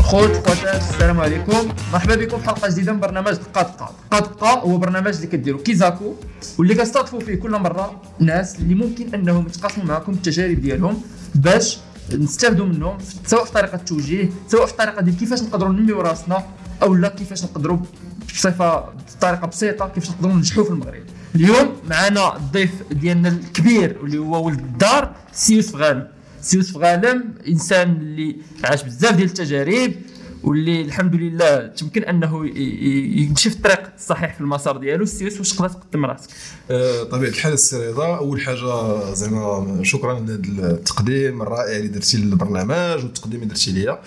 خوت خواتات السلام عليكم. مرحبا بكم في حلقة جديدة من برنامج دقه دقه هو برنامج اللي كديروا كيزاكو واللي كنستضيفوا فيه كل مرة ناس اللي ممكن أنهم يتقاسموا معكم التجارب ديالهم باش نستافدوا منهم سواء في طريقة التوجيه سواء في الطريقة ديال كيفاش نقدروا ننميو راسنا أو لا كيفاش نقدروا بصفة بطريقة بسيطة كيفاش نقدروا ننجحوا في المغرب. اليوم معنا الضيف ديالنا الكبير واللي هو ولد الدار سي يوسف غانم سي يوسف غانم إنسان اللي عاش بزاف ديال التجارب. واللي الحمد لله تمكن أنه يمشي في الطريق الصحيح في المسار ديالو. سي يوسف واش تقدر تقدم راسك؟ آه، طبيعة الحال السي أول حاجة زعما شكرا لهذا التقديم الرائع اللي درتي للبرنامج والتقديم اللي درتي ليا.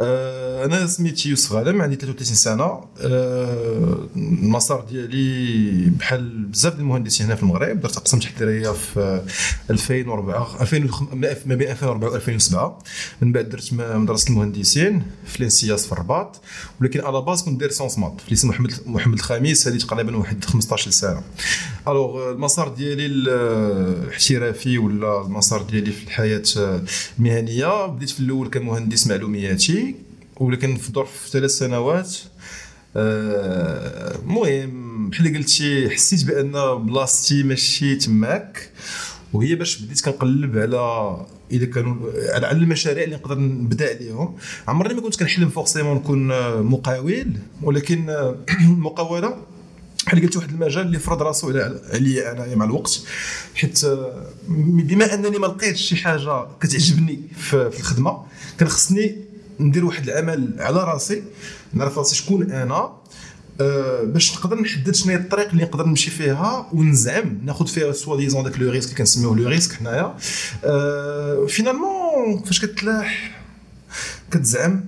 آه، أنا سميتي يوسف غانم عندي 33 سنة. آه، المسار ديالي بحال بزاف ديال المهندسين هنا في المغرب درت أقسام تحضيريه في 2004 2005 ما بين 2004 و 2007 من بعد درت مدرسة المهندسين في l'ENSIAS في الرباط. ولكن à la base كنت داير sciences maths في lycée محمد محمد الخامس هذه تقريبا واحد 15 سنة. alors المسار ديالي الاحترافي ولا المسار ديالي في الحياة المهنيه بديت في الأول كمهندس معلومياتي ولكن في ظرف ثلاث سنوات آه، المهم بحال اللي قلتي حسيت بأن بلاصتي ماشي تماك. وهي باش بديت كنقلب على إذا كانوا على المشاريع اللي نقدر نبدأ عليهم عمرني ما كنت كنحلم فورسيمون نكون آه، مقاول ولكن آه، المقاوله بحال قلت واحد المجال اللي فرض راسو عليا انايا مع الوقت حيت آه، بما أنني ما لقيتش شي حاجة كتعجبني في الخدمة كان خصني ندير واحد العمل على راسي نعرف راسي شكون أنا آه، باش نقدر نحدد شنو هي الطريق اللي نقدر نمشي فيها ونزعم. ناخذ فيها soit disons داك le risque اللي كنسميوه le risque حنايا. آه، finalement فاش كتلاح كتزعم.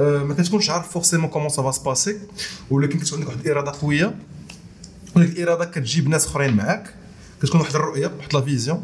آه، ما كتكونش عارف forcément comment ça va se passer ولكن كتكون عندك واحد الإرادة قوية. وديك الإرادة كتجيب ناس أخرين معاك. كتكون واحد الرؤية واحد la vision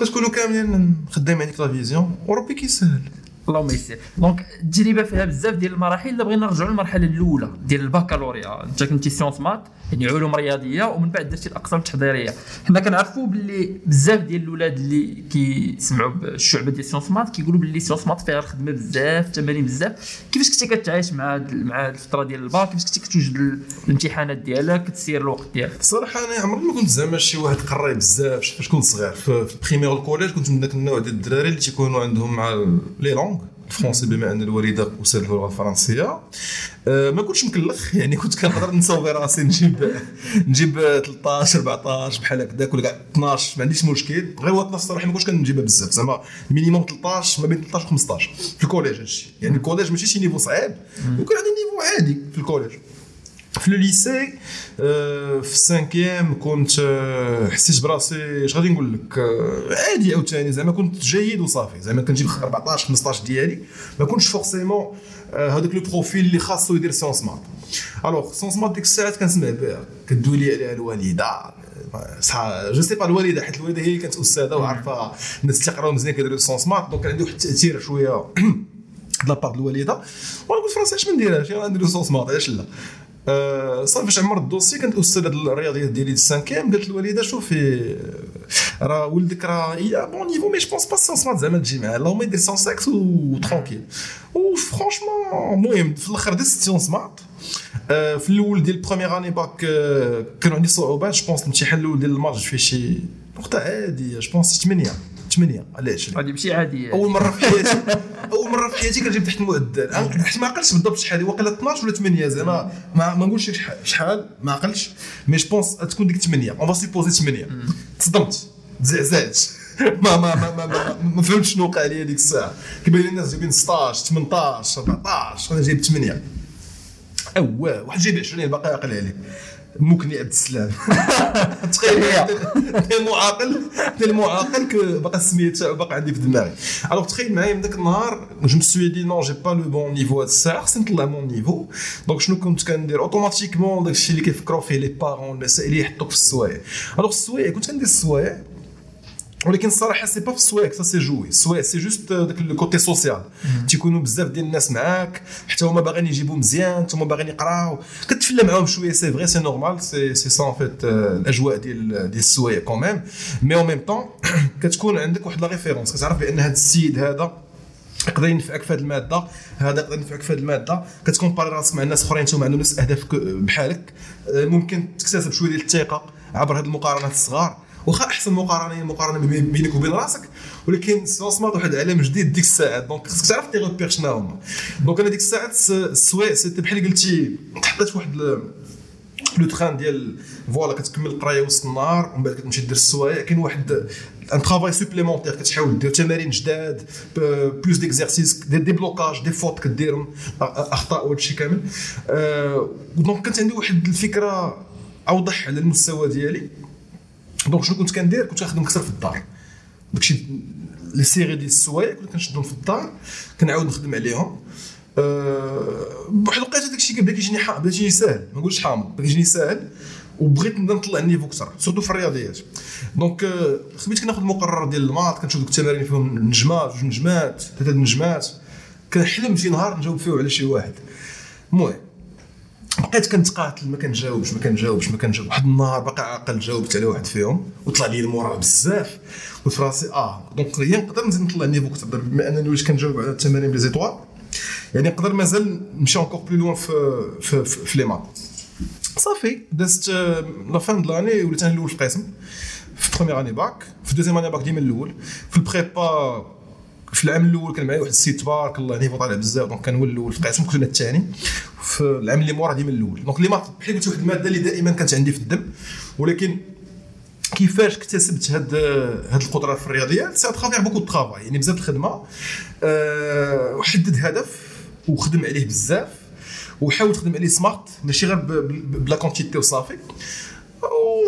كتكونوا كاملين خدامين هذيك la vision وربي كيسهل. اللهم يسر donc التجربه فيها بزاف ديال المراحل. الا بغينا نرجعوا للمرحلة الأولى ديال البكالوريا. انت كنتي sciences maths يعني علوم رياضية ومن بعد درتي الأقسام التحضيرية. حنا كنعرفوا باللي بزاف ديال الاولاد اللي كيسمعوا بالشعبة ديال sciences maths كيقولوا باللي sciences maths فيها الخدمة بزاف تمارين بزاف. كيفاش كنتي كتعايش مع مع الفترة ديال الباك؟ كيفاش كنتي كتوجد ال- الامتحانات ديالك؟ كتسير الوقت ديالك؟ صراحة أنا عمرني ما كنت زعما شي واحد قراي بزاف فاش كنت صغير. في ال primaire وال collège كنت من ذاك النوع ديال الدراري اللي تيكونوا عندهم مع les langues ال français بما أن الوالدة أستاذ اللغة الفرنسية. أه ما كنتش مكلخ يعني كنت كنقدر نصوبي راسي نجيب نجيب 13 14 بحال هكذاك ولا كاع 12 ما عنديش مشكل. غير هو 12 صراحة ما كنتش كنجيبها بزاف زعما minimum 13 ما بين 13 و 15 في ال collège هادشي. يعني ال collège ماشي شي niveau صعيب وكان عندي niveau عادي في ال collège. في le lycée آه، في ال cinquième كنت آه، حسيت براسي اش غادي نقول لك آه، عادي عاوتاني زعما كنت جيد وصافي زعما كنجيب 14 15 ديالي ما كنتش forcément آه، هذاك le profil اللي خاصو يدير sciences maths alors sciences maths ديك الساعات كنسمع بها كدوي لي عليها الوالدة صح je sais pas الوالدة حيت الوالدة هي اللي كانت أستاذة وعارفة الناس اللي تيقراو مزيان كيديروا sciences maths donc كان عندي واحد التأثير شوية de la part الوالدة. وأنا قلت فراسي اش ما نديرهاش؟ أنا ندير sciences maths علاش لا؟ آه، صافي باش عمرت ال dossier؟ كانت الاستاذه ديال الرياضيات ديالي ال cinquième قالت الوالدة. شوفي راه ولدك راه y a bon niveau mais je pense pas sciences maths زعما تجي معاه. اللهم يدير sciences ex و tranquille و franchement المهم في الآخر دزت sciences maths آه، في الأول ديال première année bac آه، كانوا عندي صعوبات. je pense الامتحان الأول ديال ال maths جبت فيه شي نقطة عادية. je pense 8 8 علاش؟ غادي ماشي عادي أول مرة في حياتي. أول مرة في حياتي كنجيب تحت المعدل حيت ما عقلتش بالضبط شحال. واقيلا 12 ولا 8 زعما. ما, ما نقولش شحال- ما عقلتش. mais je pense تكون ديك 8 on va supposer 8 تصدمت. تزعزعت ما ما ما ما, ما, ما فهمتش شنو وقع لي ديك الساعة. كيبان لي الناس جايبين 16 18 14 أنا جايب 8 اواه واحد جايب 20 باقي عاقل عليه. مكني عبد السلام. تخيل المعاقل. ك- باقي السميه تاعو باقي عندي في دماغي. alors تخيل معايا من ذاك النهار je me suis dit non j'ai pas le bon niveau هاد الساعة خصني نطلع mon niveau donc شنو كنت كندير؟ automatiquement داك الشيء اللي كيفكروا فيه les parents المسائل يحطوك في السوايع. alors السوايع كنت كندير السوايع ولكن الصراحة c'est pas في السوايع ça c'est joué السوايع c'est juste داك ال côté social تيكونوا بزاف ديال الناس معاك حتى هما باغيين يجيبوا مزيان حتى هما باغيين يقراو. كتفلى معاهم شوية c'est vrai c'est normal c'est c'est ça fait الأجواء ديال ديال السوايع كوميم مي أو ميم طون كتكون عندك واحد la référence كتعرف بأن هذا السيد هذا يقدر ينفعك في هذه المادة هذا يقدر ينفعك في هذه المادة. كت comparer راسك مع الناس أخرين أنتم عندهم نفس اهداف بحالك. آه، ممكن تكتسب شوية ديال الثقة عبر هذه المقارنات الصغار. واخا احسن مقارنه هي المقارنه بينك وبين راسك. ولكن sciences maths واحد العالم جديد ديك الساعات. donc خصك تعرف tes repères شنو هما donc أنا ديك الساعات السوايع c'était بحال قلتي تحطيت واحد le train ديال voilà كتكمل القراية وسط النهار ومن بعد كتمشي دير السوايع. كاين واحد un travail supplémentaire كتحاول دير تمارين جداد plus d'exercices des des blocages des fautes كديرهم أخطاء وهادشي كامل. donc كانت عندي واحد الفكرة أوضح على المستوى ديالي. donc شنو كنت كندير؟ كنت كنخدم أكثر في الدار. داكشي les séries ديال السوايع كنت كنشدهم في الدار كنعاود نخدم عليهم. أه بواحد الوقيته داكشي كيبدا كيجيني بدا كيجيني ساهل. ما نقولش حامض بدا كيجيني ساهل وبغيت نبدا نطلع ال niveau أكثر surtout في الرياضيات. donc أه خديت كناخذ المقرر ديال ال maths كنشوف دوك التمارين فيهم نجمات جوج نجمات ثلاثة نجمات. كنحلم شي نهار نجاوب فيه على شي واحد. المهم بقيت كنتقاتل ما كنجاوبش ما كنجاوبش ما كنجاوبش. واحد النهار باقي عاقل جاوبت على واحد فيهم وطلع لي ال moral بزاف. قلت راسي آه donc هي نقدر نزيد نطلع ال niveau أكثر بما أنني وليت كنجاوب على التمارين ب les étoiles يعني نقدر مازال نمشي encore plus loin في في, في, في les maths صافي دازت la fin de l'année وليت أنا الأول في القسم في première année bac في deuxième année bac ديما الأول. في ال prépa في العام الأول كان معايا واحد السيد تبارك الله niveau طالع بزاف. donc كان هو الأول في القسم كنت أنا الثاني. في العام اللي مورا ديما الأول. donc les maths بحال واحد المادة اللي دائما كانت عندي في الدم. ولكن كيفاش اكتسبت هاد هاد القدرات في الرياضيات c'est à travers beaucoup de travail يعني بزاف الخدمة. أه وحدد هدف وخدم عليه بزاف. وحاول تخدم عليه smart ماشي غير ب la quantité وصافي.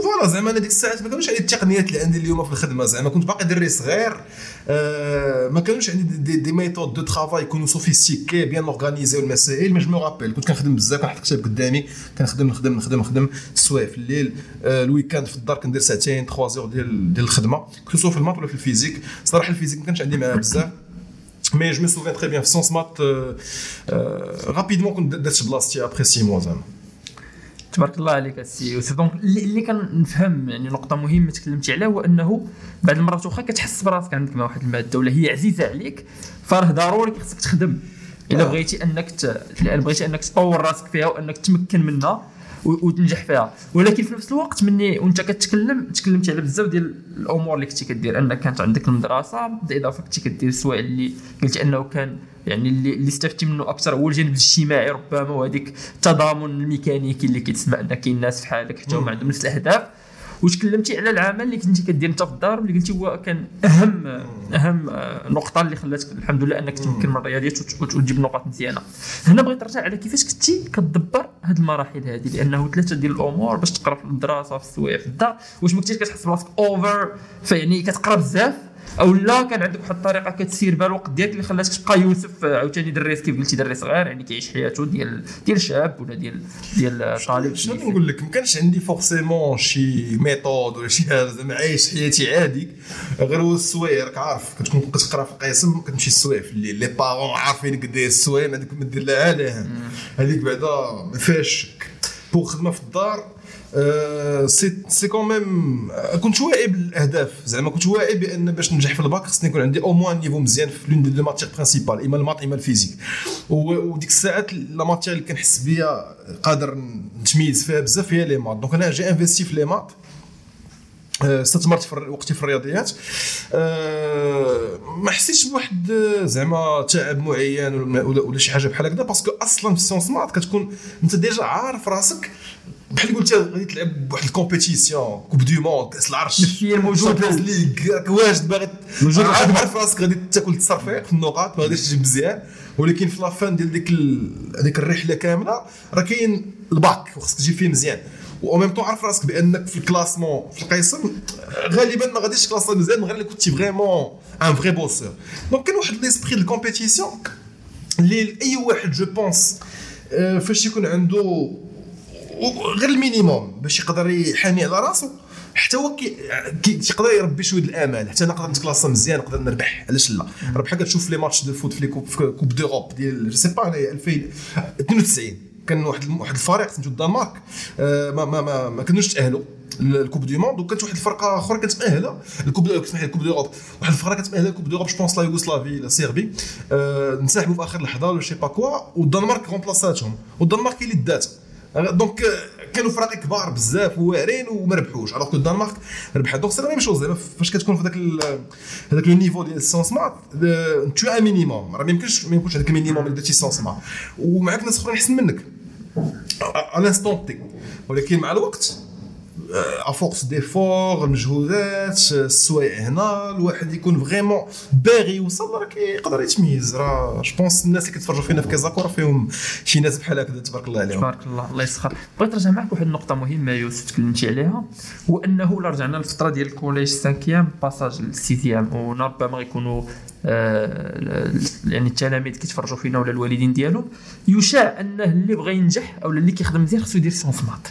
و voilà زعما أنا ديك الساعات ما كانوش عندي التقنيات اللي عندي اليوم في الخدمة زعما كنت باقي دري صغير آه ما كانوش عندي des, des méthodes de travail يكونوا sophistiqués bien organisés المسائل mais je rappelle كنت كنخدم بزاف كنحط كتاب قدامي كنخدم نخدم نخدم نخدم السوايع في الليل آه ال week-end في الدار كندير ساعتين 3 زور ديال ديال الخدمة que في ال maths ولا في ال physique صراحة ال physique ما كانش عندي معاه بزاف mais je me souviens très bien في sciences maths rapidement كنت درت بلاصتي après 6 mois زعما. تبارك الله عليك السي يوسف donc اللي كنفهم يعني نقطة مهمة تكلمتي عليها هو أنه بعض المرات واخا كتحس براسك عندك مع واحد المادة ولا هي عزيزة عليك فراه ضروري خصك تخدم إلا آه. بغيتي أنك ت... بغيتي أنك تطور راسك فيها وأنك تمكن منها وتنجح فيها. ولكن في نفس الوقت مني وانت كتكلم تكلمتي على بزاف ديال الأمور اللي كنتي كدير أنك كانت عندك المدرسة بالإضافة كنتي كدير السوايع اللي قلتي أنه كان يعني اللي اللي استفدتي منه أكثر هو الجانب الاجتماعي ربما وهذيك التضامن الميكانيكي اللي كيتسمع أن كاين ناس في حالك حتى هما عندهم نفس الأهداف. وتكلمتي على العمل اللي كنتي كدير انت في الدار واللي قلتي هو كان اهم أهم نقطة اللي خلاتك الحمد لله أنك تمكن من الرياضيات وتجيب نقاط مزيانة. هنا بغيت نرجع على كيفاش كنتي كتدبر هذه المراحل هذه لأنه ثلاثة ديال الأمور باش تقرا في الدراسة في السوايع في الدار واش ما كنتيش كتحس براسك over فيعني كتقرا بزاف. أو لا كان عندك واحد الطريقة كتسير بها الوقت ديالك اللي خلاتك تبقى يوسف عاوتاني دريس كيف قلتي دري صغير يعني كيعيش حياته ديال ديال شاب ولا ديال ديال طالب شنو نقول لك؟ ما كانش عندي forcément شي méthode ولا شي حاجة زعما عايش حياتي عادي. غير هو السوايع راك عارف كتكون كتقرا في القسم كتمشي السوايع في الليل. les parents عارفين قد إيه السوايع ما دير لها هذيك بعدا ما فيهاش شك. pour خدمة في الدار c'est c'est quand même كنت واعي بالأهداف. زعما كنت واعي بأن باش ننجح في الباك خصني يكون عندي au moins niveau مزيان في l'une des matières principales إما ال maths إما ال physique. وديك الساعات la matière اللي كنحس بها قادر نتميز فيها بزاف هي les maths donc أنا j'ai investi في les maths استثمرت في وقتي في الرياضيات. أه ما حسيتش بواحد زعما تعب معين ولا, ولا شي حاجة بحال هكذا parce que أصلا في ال sciences maths كتكون أنت déjà عارف راسك بحال قلت غادي تلعب بواحد ال compétition coupe du monde كاس العرش النفسيه موجوده ليغ واجد باغي موجود عارف راسك غادي تاكل التصرفيق في النقاط ما غاديش تجيب مزيان. ولكن في la fin ديال ديك هذيك الرحلة كاملة راه كاين الباك وخصك تجيب فيه مزيان. و même temps عارف راسك بأنك في ال classement في القسم غالبا ما غاديش تكلاصا مزيان غير اللي كنتي vraiment un vrai bosseur donc كان واحد l'esprit de compétition اللي اي واحد je pense فاش يكون عنده غير ال minimum باش يقدر يحامي على راسو. حتى هو تيقدر يربي شوية الامال حتى أنا نقدر نتكلاصا مزيان نقدر نربح. علاش لا؟ بحال كتشوف لي match de foot في coupe coupe d'Europe ديال c'est pas année 2092 كان واحد واحد الفريق سميتو الدنمارك آه، ما ما ما, ما كانوش تأهلوا ال coupe du monde. وكانت واحد الفرقة أخرى كانت مأهله ال coupe اسمح لي ال coupe d'Europe واحد الفرقة كانت مأهله ال coupe d'Europe je pense la Yougoslavie la Serbie آه، في آخر لحظة ولا شي pas quoi والدنمارك remplaça تهم والدنمارك هي اللي دات. donc آه، كانوا فرق كبار بزاف وواعرين وما ربحوش. alors que الدنمارك ربحت donc c'est la même chose زعما فاش كتكون في ذاك هذاك le niveau ديال ال sciences maths tout un minimum راه ما يمكنش ما يمكنش هذاك ال minimum اللي درتي sciences maths ومعاك ناس أخرين أحسن منك. على l'instant T ولكن مع الوقت à force d'efforts المجهودات السوايع هنا الواحد يكون vraiment باغي يوصل راه كيقدر يتميز راه je pense الناس اللي كيتفرجوا فينا في كازاكو راه فيهم شي ناس بحال هكذا تبارك الله عليهم تبارك الله الله يسخر بغيت نرجع معك واحد النقطه مهمه يوسف تكلمتي عليها هو انه الا رجعنا للفتره ديال ال collège cinquième passage لل septième وربما غيكونوا يعني التلاميذ كيتفرجوا فينا ولا الوالدين ديالهم يشاع انه اللي بغى ينجح أو اللي كيخدم مزيان خصو يدير sciences maths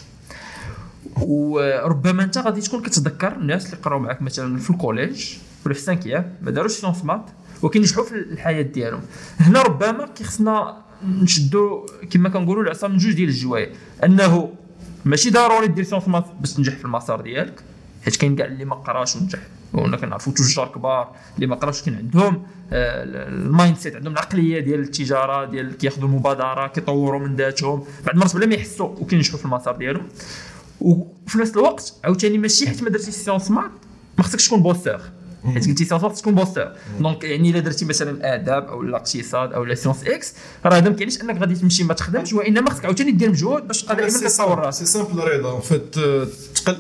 وربما انت غادي تكون كتذكر الناس اللي قراو معك مثلا في ال collège ولا في ال cinquième ما داروش sciences maths وكينجحوا في الحياة ديالهم. هنا ربما كيخصنا نشدوا كما كنقولوا العصا من جوج ديال الجوايه أنه ماشي ضروري دير sciences maths باش تنجح في المسار ديالك حيت كاين كاع اللي ما قراش ونجح. ونا كنعرفوا تجار كبار اللي ما قراوش كاين عندهم آه، ال mindset عندهم العقلية ديال التجارة ديال كياخذوا المبادره كيطوروا من ذاتهم. بعد المرات بلا ما يحسوا وكينجحوا في المسار ديالهم. وفي نفس الوقت عاوتاني ماشي حيت ما درتي sciences maths ما خصكش تكون bosseur حيت قلتي sciences maths تكون bosseur donc يعني الا درتي مثلا اداب أو لا اقتصاد أو لا sciences ex راه هذا ما كيعنيش انك غادي تمشي ما تخدمش وانما خصك عاوتاني دير مجهود باش تبقى دائما كتطور راسك c'est simple رضا فيت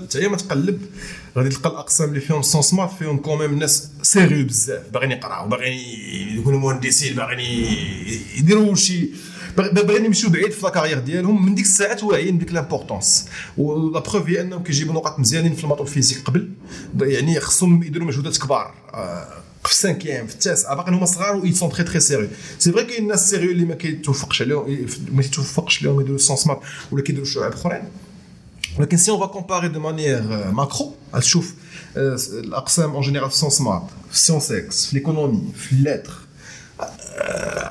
تقل ما تقلب غادي تلقى الاقسام اللي فيهم sciences maths فيهم quand même ناس sérieux بزاف باغيين يقراو باغيين يكونوا مهندسين باغيين يديروا شي باغيين يمشيو بعيد في la carrière ديالهم من ديك الساعات واعيين بديك l'importance و la preuve هي أنهم كيجيبوا نقاط مزيانين في ال maths وال physique قبل. يعني خصهم يديروا مجهودات كبار. آه، في ال cinquième في التاسعه باقي هما صغار و sont très très sérieux c'est vrai كاين ناس sérieux اللي ما كيتوفقش عليهم ما كيتوفقش لهم يديروا sciences maths ولا كيديروا شعب أخرين. ولكن si on va comparer de manière macro تشوف آه، الأقسام en général في sciences maths في sciences ex في l'économie في ال lettres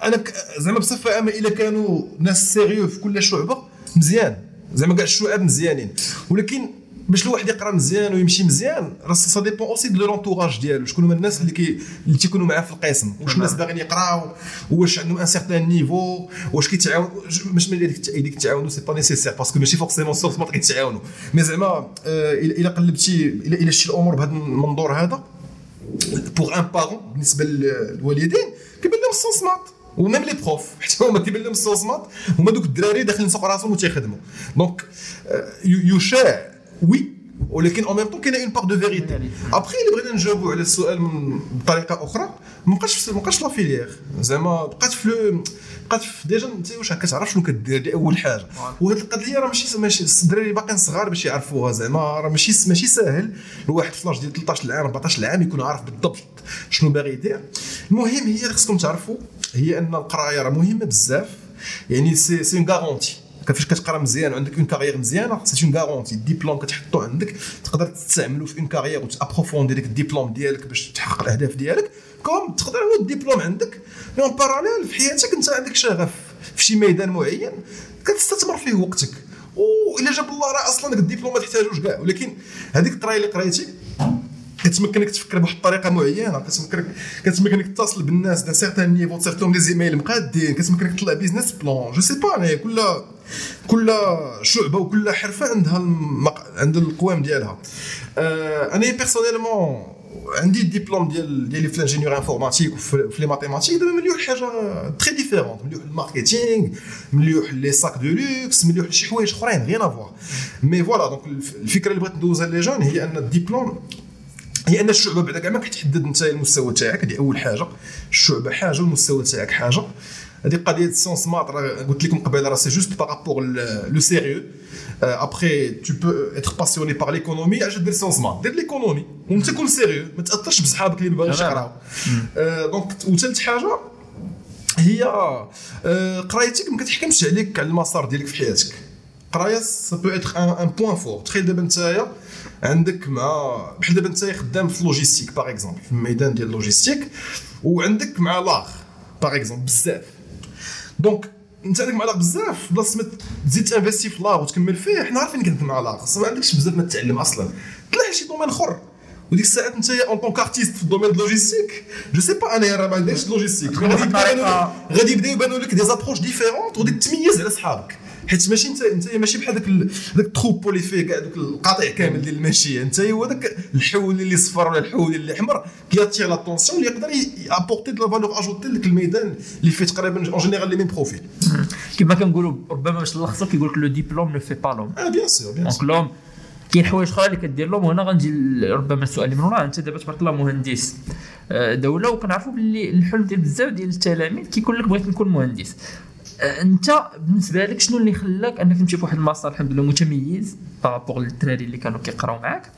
أنا زعما بصفة عامة إلا كانوا ناس sérieux في كل شعبة مزيان. زعما كاع الشعب مزيانين. ولكن باش الواحد يقرأ مزيان ويمشي مزيان راه ça dépend aussi de l'entourage ديالو. شكون هما الناس اللي كي اللي تيكونوا معاه في القسم؟ واش الناس باغيين يقراو؟ واش عندهم un certain niveau واش كيتعاون مش من ديك ديك التعاون c'est pas nécessaire parce que ماشي forcément sources ما كيتعاونوا mais زعما آه، الا قلبتي الا شتي الأمور بهذا المنظور هذا pour un parent بالنسبة للوالدين كيبان لهم ال sciences و même les profs. حتى هما كيبان لهم ال sciences هما دوك الدراري داخلين سوق راسهم وتيخدموا donc يو- يشاع oui ولكن en même temps كاينة une part de vérité après اللي بغينا نجاوبوا على السؤال بطريقه أخرى ما بقاش في- ما la filière زعما بقات في في déjà انت واش كتعرف شنو كدير دي أول حاجة. وهذه القضية راه ماشي ماشي الدراري باقيين صغار باش يعرفوها زعما راه ماشي ماشي ساهل. الواحد في l'âge ديال 13 عام 14 عام يكون عارف بالضبط شنو باغي يدير. المهم هي خصكم تعرفوا هي أن القراية راه مهمة بزاف. يعني c'est c'est une garantie فاش كتقرا مزيان وعندك une carrière مزيانة c'est une garantie الدبلوم كتحطو عندك تقدر تستعملو في une carrière وت approfondir ديك الدبلوم ديالك باش تحقق الأهداف ديالك comme تقدر هو الدبلوم عندك en parallèle في حياتك انت عندك شغف في شي ميدان معين كتستثمر فيه وقتك. والى جاب الله راه أصلا ديك الدبلوم ما تحتاجوش كاع ولكن هذيك الطريقة اللي قريتي كتمكنك تفكر بواحد الطريقة معينة كتمكنك كتمكنك تتصل بالناس d'un certain niveau تصيفط لهم des emails مقادين كتمكنك تطلع business plan je sais pas كل كل شعبة وكل حرفة عندها المق... عندها القوام ديالها. آه أنا personnellement عندي الدبلوم ديال ديالي في ال ingénieur informatique وفي في les mathématiques دابا مليوح حاجة très différente مليوح ال marketing مليوح les sacs de luxe مليوح شي حوايج أخرين غير à voir mais voilà donc الفكرة اللي بغيت ندوزها les jeunes هي أن الدبلوم هي ان الشعبة بعدا كاع ما كتحدد انت المستوى تاعك هذه أول حاجة. الشعبة حاجة والمستوى تاعك حاجة. هذه قضية sciences maths قلت لكم قبيله راه c'est juste par rapport le sérieux après tu peux être passionné par l'économie علاش دير sciences maths دير l'économie وأنت كون sérieux ما تأثرش بصحابك اللي ما باغيش. يقراو donc وثالث حاجة هي آه، قرايتك ما كتحكمش عليك على المسار ديالك في حياتك. القرايه ça peut être un point fort تخيل دابا نتايا عندك مع بحال دابا نتايا خدام في ال logistique par exemple في الميدان ديال ال logistique وعندك مع l'art par exemple بزاف. donc انت عندك مع l'art بزاف بلاصه ما تزيد ت investir في l'art وتكمل فيه حنا عارفين كنت مع l'art ما عندكش بزاف ما تتعلم أصلا. تلاقي شي domaine أخر. وديك الساعات انت en tant qu'artiste في ال domaine de logistique je sais pas أنا راه ما عندكش logistique غادي يبداو يبانوا لك des approches différentes وغادي تميز على صحابك حيت ماشي انت انت ماشي بحال داك داك ال troupeau اللي فيه كاع دوك القطيع كامل ديال الماشيه انت هو داك الحول اللي صفر ولا الحول اللي احمر كي attire l'attention اللي يقدر apporter de la valeur ajoutée لك الميدان اللي فيه تقريبا en général les mêmes profils كما كنقولوا ربما باش نلخصوا كيقول لك le diplôme ne fait pas l'homme آه bien sûr bien donc sur l'homme كاين حوايج أخرى اللي كدير لهم وهنا غنجي ربما السؤال اللي من وراه. انت دابا تبارك الله مهندس. آه، دولة وكنعرفوا باللي الحلم ديال بزاف ديال التلاميذ كيقول لك بغيت نكون مهندس. انت بالنسبة لك شنو اللي خلاك انك تمشي في واحد المسار الحمد لله متميز par rapport للدراري اللي كانوا كيقراو معاك؟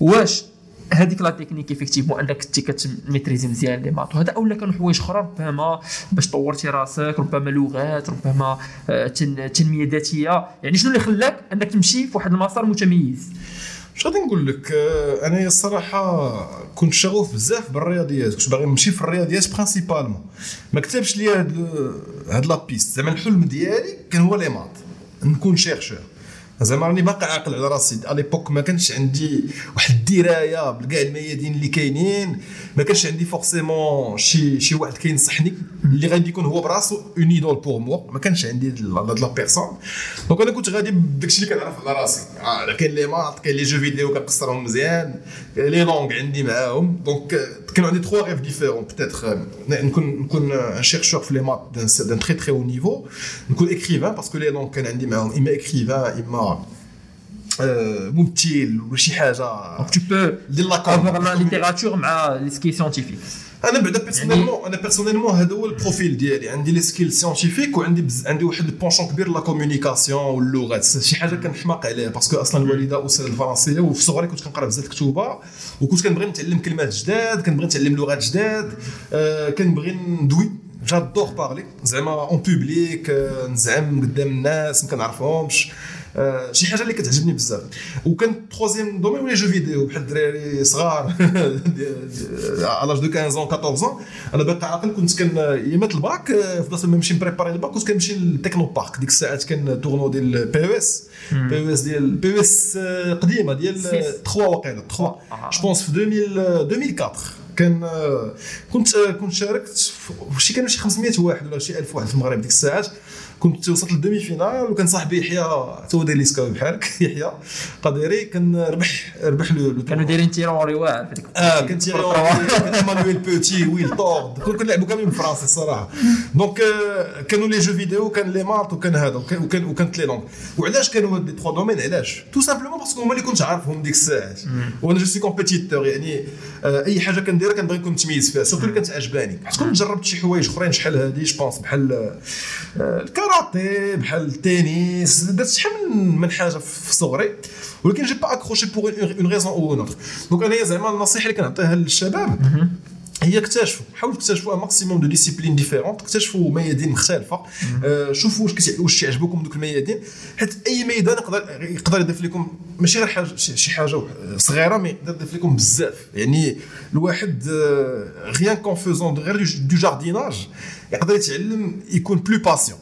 واش هذيك la technique effectivement انك كنتي كت maîtriser مزيان les maths وهذا اولا كانوا حوايج أخرى ربما باش طورتي راسك ربما لغات ربما آه، تن- تنمية ذاتية. يعني شنو اللي خلاك انك تمشي في واحد المسار متميز؟ اش غادي نقول لك؟ آه، أنا الصراحة كنت شغوف بزاف بالرياضيات كنت باغي نمشي في الرياضيات principalement ما كتبش لي هاد هاد la piste زعما الحلم ديالي كان هو les maths. نكون chercheur زعما راني باقي عاقل على راسي. على l'époque ما كانش عندي واحد الدراية بكاع الميادين اللي كاينين. ما كانش عندي forcément شي شي واحد كينصحني اللي غادي يكون هو براسو une idole pour moi ما كانش عندي هاد la personne donc أنا كنت غادي بداكشي اللي كنعرف على راسي. آه، كاين les maths كاين les jeux vidéo كنقصرهم مزيان. les langues عندي معاهم. donc آه، كانوا عندي trois rêves différents peut-être نكون نكون un chercheur في les maths d'un très très haut niveau نكون écrivain parce que les langues كان عندي معاهم اما écrivain اما آه، ممثل ولا شي حاجة donc tu peux ديال la avoir la comme littérature مع les skills scientifiques أنا بعدا personnellement أنا personnellement هذا هو ال profil ديالي. عندي les skills scientifiques وعندي بز... عندي واحد ال penchant كبير la communication واللغات شي حاجة كنحماق عليها parce que أصلا الوالدة أستاذة الفرنسية وفي صغري كنت كنقرأ بزاف الكتوبه وكنت كنبغي نتعلم كلمات جداد كنبغي نتعلم لغات جداد آه كنبغي ندوي. j'adore parler زعما en public آه نزعم قدام الناس ما كنعرفهمش. شي حاجة اللي كتعجبني بزاف. وكان troisième domaine و les jeux vidéo بحال الدراري صغار على l'âge de 15 ans 14 ans. أنا باقي عاقل كنت كان يمات الباك آه، في بلاصة ما نمشي ن préparer ال bac كنت كنمشي لل Technopark. ديك الساعات كان tournoi ديال PES بي أو اس ديال بي أو اس قديمة ديال سيس. 3 واقيلا 3 آه. جو بونس في 2000 2004 كان آه، كنت آه، كنت شاركت شي كانوا شي 500 واحد ولا شي 1000 واحد في المغرب ديك الساعات. كنت وصلت للدومي فينال وكان صاحبي يحيى تو داير لي سكاو بحالك يحيى قديري كان ربح ربح لو كانوا دايرين تيروري واعر آه كان تيري كان ايمانويل بوتي ويل تورد كون كنلعبوا كاملين بالفرنسي الصراحة. donc آه، كانوا les jeux vidéo كان les maths وكان هذا وكان وكان وكانت les langues وعلاش كانوا هاد les trois domaines علاش؟ tout simplement parce que هما اللي كنت عارفهم ديك الساعات. وأنا je suis compétiteur يعني آه، أي حاجة كنديرها كنبغي نكون متميز فيها surtout اللي كانت عجباني. حيت كنت جربت شي حوايج أخرين شحال هادي je pense بحال آه، الكاراتي بحال التنس درت شحال من من حاجة في صغري ولكن j'ai pas accroché pour une raison ou une donc أنا زعما النصيحة اللي كنعطيها للشباب هي اكتشفوا حاولوا تكتشفوا maximum de disciplines différentes اكتشفوا ميادين مختلفة آه، شوفوا واش واش كيعجبوكم دوك الميادين حيت أي ميدان يقدر يقدر يضيف لكم ماشي غير حاجة شي حاجة صغيرة mais يقدر يضيف لكم بزاف. يعني الواحد rien qu'en faisant غير du jardinage يقدر يتعلم يكون plus patient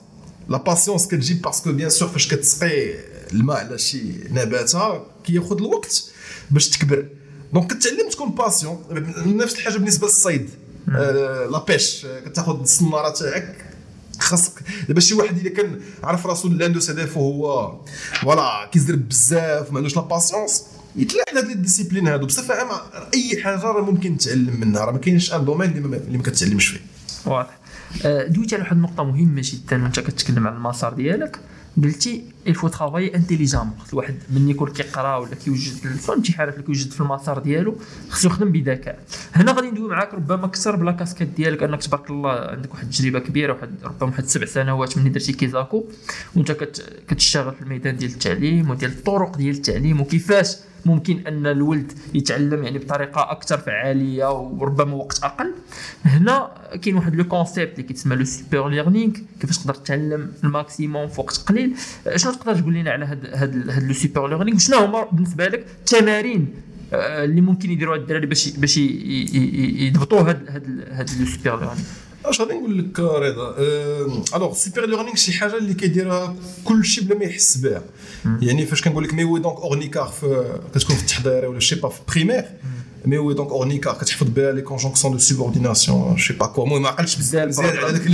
la patience كتجي parce que bien sûr فاش كتسقي الماء على شي نباته كياخذ الوقت باش تكبر donc كتعلم تكون patient نفس الحاجة بالنسبة للصيد la pêche كتاخذ الصناره تاعك خاصك دابا شي واحد اللي كان عارف راسو عنده هدف وهو voilà كيزرب بزاف ما عندوش la patience يتلاح هاد les disciplines هادو بصفه عامه اي حاجة راه ممكن تتعلم منها راه ما كاينش un domaine اللي ما, كتعلمش فيه واضح دويتي على واحد النقطة مهمة جدا وانت كتكلم على المسار ديالك. قلتي il faut travailler intelligemment الواحد ملي يكون كيقرأ ولا كيوجد فهمتي عارف اللي كيوجد في المسار ديالو خصو يخدم بذكاء. هنا غادي ندوي معاك ربما أكثر ب la casquette ديالك أنك تبارك الله عندك واحد التجربة كبيرة واحد ربما واحد سبع سنوات ملي درتي Kezakoo وأنت كت كتشتغل في الميدان ديال التعليم وديال الطرق ديال التعليم وكيفاش ممكن أن الولد يتعلم يعني بطريقة أكثر فعالية وربما وقت أقل. هنا كاين واحد le concept اللي كيتسمى le super learning كيفاش تقدر تتعلم ال maximum في وقت قليل. شنو تقدر تقول لنا على هاد هاد هاد le super learning شنو هما بالنسبة لك التمارين آه، اللي ممكن يديروها الدراري باش باش يضبطوا هاد هاد هاد le super learning اش غادي نقول لك رضا؟ alors super learning شي حاجة اللي كيديرها كلشي بلا ما يحس بها. يعني فاش كنقول لك mais où et donc or ni car كتكون في التحضيري ولا je sais pas في première mais où et donc or ni car كتحفظ بها les conjonctions de subordination je sais pas quoi المهم ما عقلتش بزاف على داك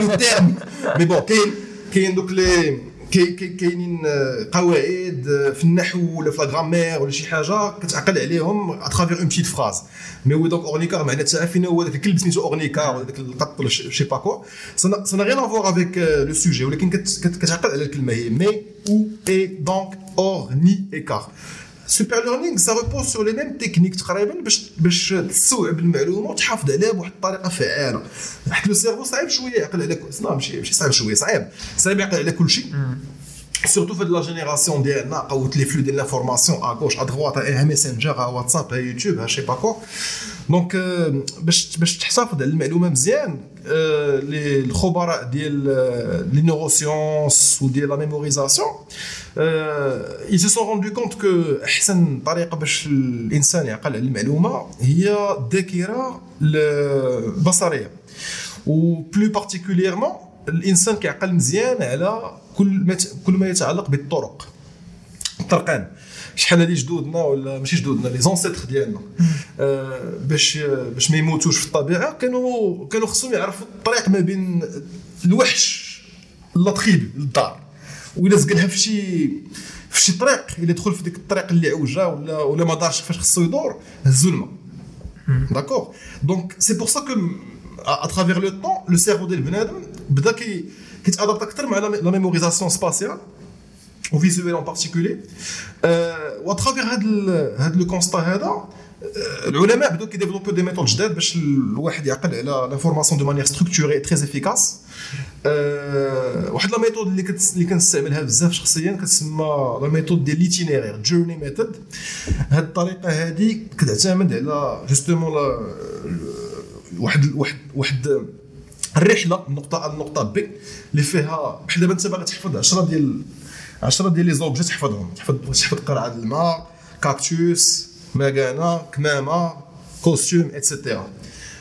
ال terme mais bon كاين كاين دوك لي كاينين قواعد في النحو ولا في la grammaire ولا شي حاجة كتعقل عليهم à travers une petite phrase mais où donc Ornicar معناتها فين هو داك الكلب سميتو Ornicar ولا داك القط ولا je sais pas quoi ça rien à voir avec le sujet ولكن كتعقل على الكلمة هي. mais où est donc Ornicar super learning ça repose sur les mêmes techniques تقريبا باش باش تستوعب المعلومه وتحافظ عليها بواحد الطريقة فعاله حيت le cerveau صعيب شوية يعقل على لا ماشي ماشي صعيب شوية صعيب صعيب يعقل على كل شيء surtout في la génération ديالنا tous les flux ديال l'information à gauche à droite à Messenger à WhatsApp à YouTube à je sais pas quoi donc باش باش تحتفظ على المعلومة مزيان لي الخبراء ديال les neurosciences وديال la mémorisation ils se sont rendus compte que أحسن طريقة باش الإنسان يعقل على المعلومة هي الذاكره البصرية. و plus particulièrement الإنسان كيعقل مزيان على كل ما كل ما يتعلق بالطرق. الطرقان شحال هادي جدودنا ولا ماشي جدودنا les ancêtres ديالنا. آه باش باش ما يموتوش في الطبيعة كانوا كانوا خصهم يعرفوا الطريق ما بين الوحش la tribu للدار. وإلا زقلها في شي في شي طريق إلا دخل في ديك الطريق اللي عوجة ولا ولا ما دارش كيفاش خصو يدور هزو الماء d'accord donc c'est pour ça que à travers le temps le cerveau ديال بنادم بدا كي كيت adapte أكثر مع la mémorisation spatiale و visuelle en particulier و à travers هاد هاد le constat هذا العلماء بداو كي développ يو des méthodes جداد باش الواحد يعقل على l'information de manière structurée très efficace واحد la méthode اللي كت... اللي كنستعملها بزاف شخصيا كتسمى la méthode ديال l'itinéraire journey method هاد الطريقة هادي كتعتمد على justement واحد واحد واحد الرحلة من نقطة A لنقطة B اللي فيها بحال دابا أنت باغي تحفظ 10 ديال 10 ديال les objets تحفظهم تحفظ تحفظ قرعة الماء كاكتوس مكانه كمامه costume et cetera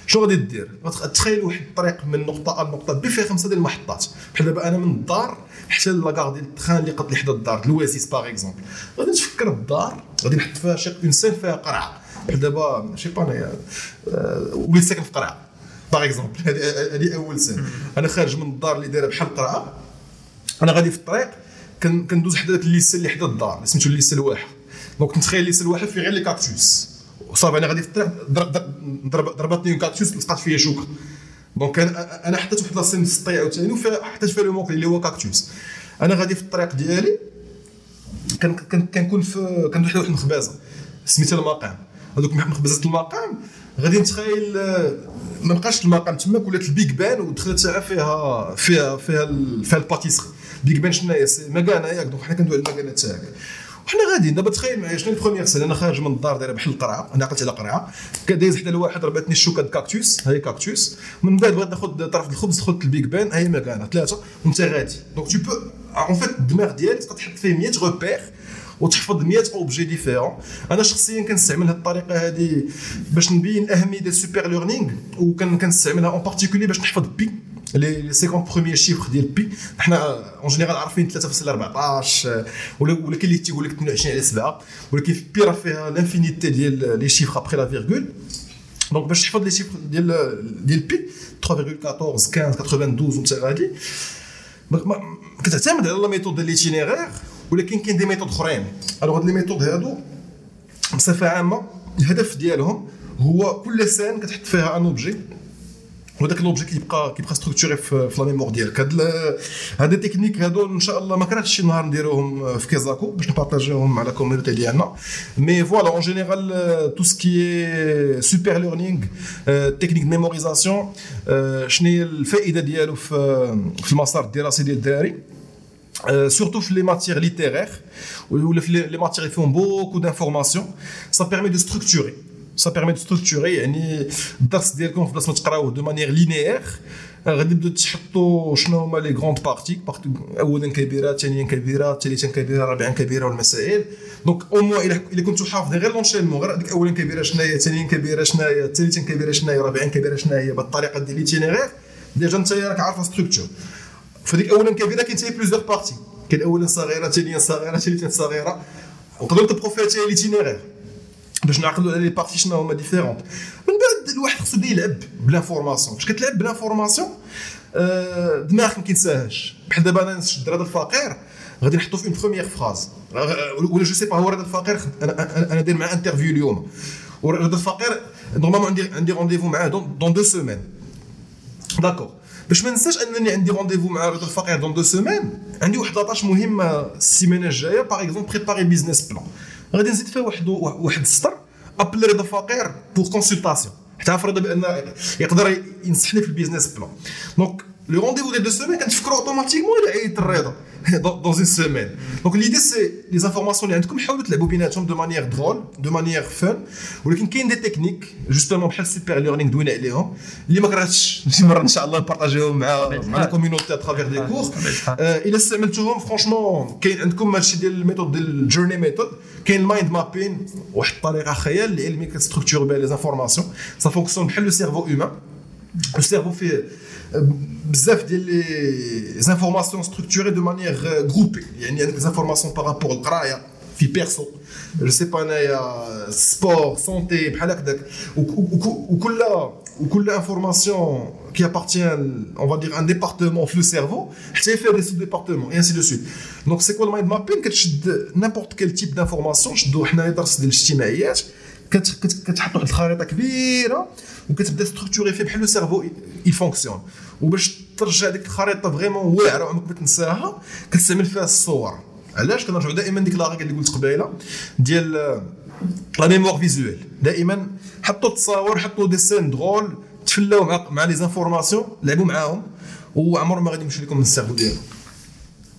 شنو غادي دير؟ تخيل واحد الطريق من نقطة A لنقطة B فيها خمسة ديال المحطات. بحال دابا أنا من الدار حتى la gare ديال ال train اللي قد لي حدا الدار l'Oasis par exemple غادي نتفكر الدار غادي نحط فيها شي une scène فيها قرعة. بحال دابا je sais pas انايا وليت ساكن في قرعة. par exemple هذه أول scène أنا خارج من الدار اللي دايرة بحال قرعة. أنا غادي في الطريق كندوز حدا داك ال lycée اللي حدا الدار سميتو ال lycée الواحة. donc نتخيل ال lycée الواحة فيه غير les cactus. صافي أنا غادي في الطريق ضربتني كاكتوس لصقات فيا شوكة. donc أنا أنا حطيت واحد la scène سطي عاوتاني وفيها حطيت فيها le mot clé اللي هو كاكتوس. أنا غادي في الطريق ديالي كنكون في كندوز واحد المخبزة. سميتها المقام. هذوك مخبزات المقام. غادي نتخيل ما بقاش المقام تماك ولات ال Big Ben ودخلت فيها فيها فيها فيها ال pâtisserie Big Ben شنو هي مكانه ياك donc حنا كندوي على المكانه تاعك. وحنا غاديين. دابا تخيل معايا شنو ال première scène أنا خارج من الدار دايرة بحال القرعة أنا عقلت على قرعة. كدايز حدا لواحة ضرباتني الشوكة كاكتوس. هاي كاكتوس. من بعد بغيت ناخذ طرف الخبز دخلت ال Big Ben هاي مكانه ثلاثة وانت غادي. donc tu peux en fait الدماغ ديالك تقدر تحط فيه 100 repères وتحفظ 100 objets différents أنا شخصيا كنستعمل هذه الطريقة هذه باش نبين الاهميه ديال ال super learning وكنستعملها en particulier باش نحفظ pi les 50 premiers chiffres ديال pi حنا en général عارفين 3.14 ولا ولا كاين اللي تيقول لك 22 على 7 ولكن في pi راه فيها l'infinité ديال les chiffres après la virgule donc باش تحفظ les chiffres ديال ديال pi 3.14 15 92 وانت غادي. كتعتمد على la méthode ديال l'itinéraire ولكن كاين des méthodes أخرين. alors هاد les méthodes هادو بصفة عامة الهدف ديالهم هو كل scène كتحط فيها un objet وداك l'objet كيبقى كيبقى structuré في, في la mémoire ديالك. هاد هاد ال techniques هادو إن شاء الله ما كرهتش شي نهار نديروهم في Kezako باش ن partag يوهم مع la community ديالنا. mais voilà en général tout ce qui super learning technique mémorisation شنو هي الفائده ديالو في في المسار الدراسي ديال الدراري Euh, surtout les matières littéraires ou les matières qui font beaucoup d'informations. Ça permet de structurer. Ça permet de structurer يعني الدرس ديالكم في بلاصة ما تقراوه de manière linéaire غادي تبداو تحطوا شنو هما les grandes parties اولا كبيرة ثانيا كبيرة ثالثا كبيرة رابعا كبيرة والمسائل. donc au moins الا كنتو حافظين غير l'enchaînement غير هذيك اولا كبيرة شناهي ثانيا كبيرة شناهي ثالثا كبيرة شناهي رابعا كبيرة شناهي بالطريقة ديال l'itinéraire déjà انت راك عارف structure فديك اولا كبيرة كاين حتى plusieurs parties كاين اولا صغيرة ثانيا صغيرة ثالثا صغيرة. نقدروا نطبقوا فيها حتى l'itinéraire باش نعقلوا على les parties شنو هما différentes. من بعد الواحد خصو يلعب ب l'information باش كتلعب ب l'information آه، دماغك ما كينساهاش بحال دابا أنا نشد رضا الفقير غادي نحطو في une première phrase ولا je sais pas هو رضا الفقير أنا أنا داير معاه interview اليوم. ورضا الفقير normalement عندي عندي rendez-vous معاه dans deux semaines d'accord باش ما ننساش أنني عندي rendez-vous مع رضا الفقير dans deux semaines عندي واحد la tâche مهمة السيمانة الجاية par exemple préparer business plan غادي نزيد فيها واحد واحد السطر appelle رضا الفقير pour consultation حتى افرض بأن يقدر ينصحني في ال business plan donc le rendez-vous ديال deux semaines كنتفكروا automatiquement إلى عيط الرضا dans, dans une semaine. Donc l'idée c'est les informations اللي عندكم حاولوا تلعبوا بيناتهم de manière drôle de manière fun ولكن كاين des techniques justement بحال ال super learning دوينا عليهم اللي ما كرهتش شي مره ان شاء الله نبارطاجيهم مع مع la community à travers des cours الا استعملتوهم franchement كاين عندكم هادشي ديال ال méthodes ديال ال journey method كاين ال mind mapping واحد الطريقة خيال علمي كت structure بها les informations ça fonctionne بحال le cerveau humain le cerveau فيه بزاف ديال les informations structurées de manière groupée يعني عندك des informations par rapport القرايه في perso je sais pas انايا sport santé بحال هكذاك وكل وكل information qui appartient, on va dire, un département في le cerveau, حتى فيها des sous-départements, et ainsi de suite. Donc, c'est quoi le mind mapping? كتشد n'importe quel type d'information, شدو حنايا درس ديال الاجتماعيات, وكتبدا structurer فيه بحال le cerveau ي fonctionne وباش ترجع ديك الخريطه vraiment واعره وعمرك ما تنساها كتستعمل فيها الصور علاش كنرجعوا دائما ديك la règle اللي قلت قبيله ديال la mémoire visuelle دائما حطوا التصاور حطوا des scènes drôles تفلاو مع مع les informations لعبوا معاهم وعمر ما غادي يمشي لكم من ال cerveau ديالهم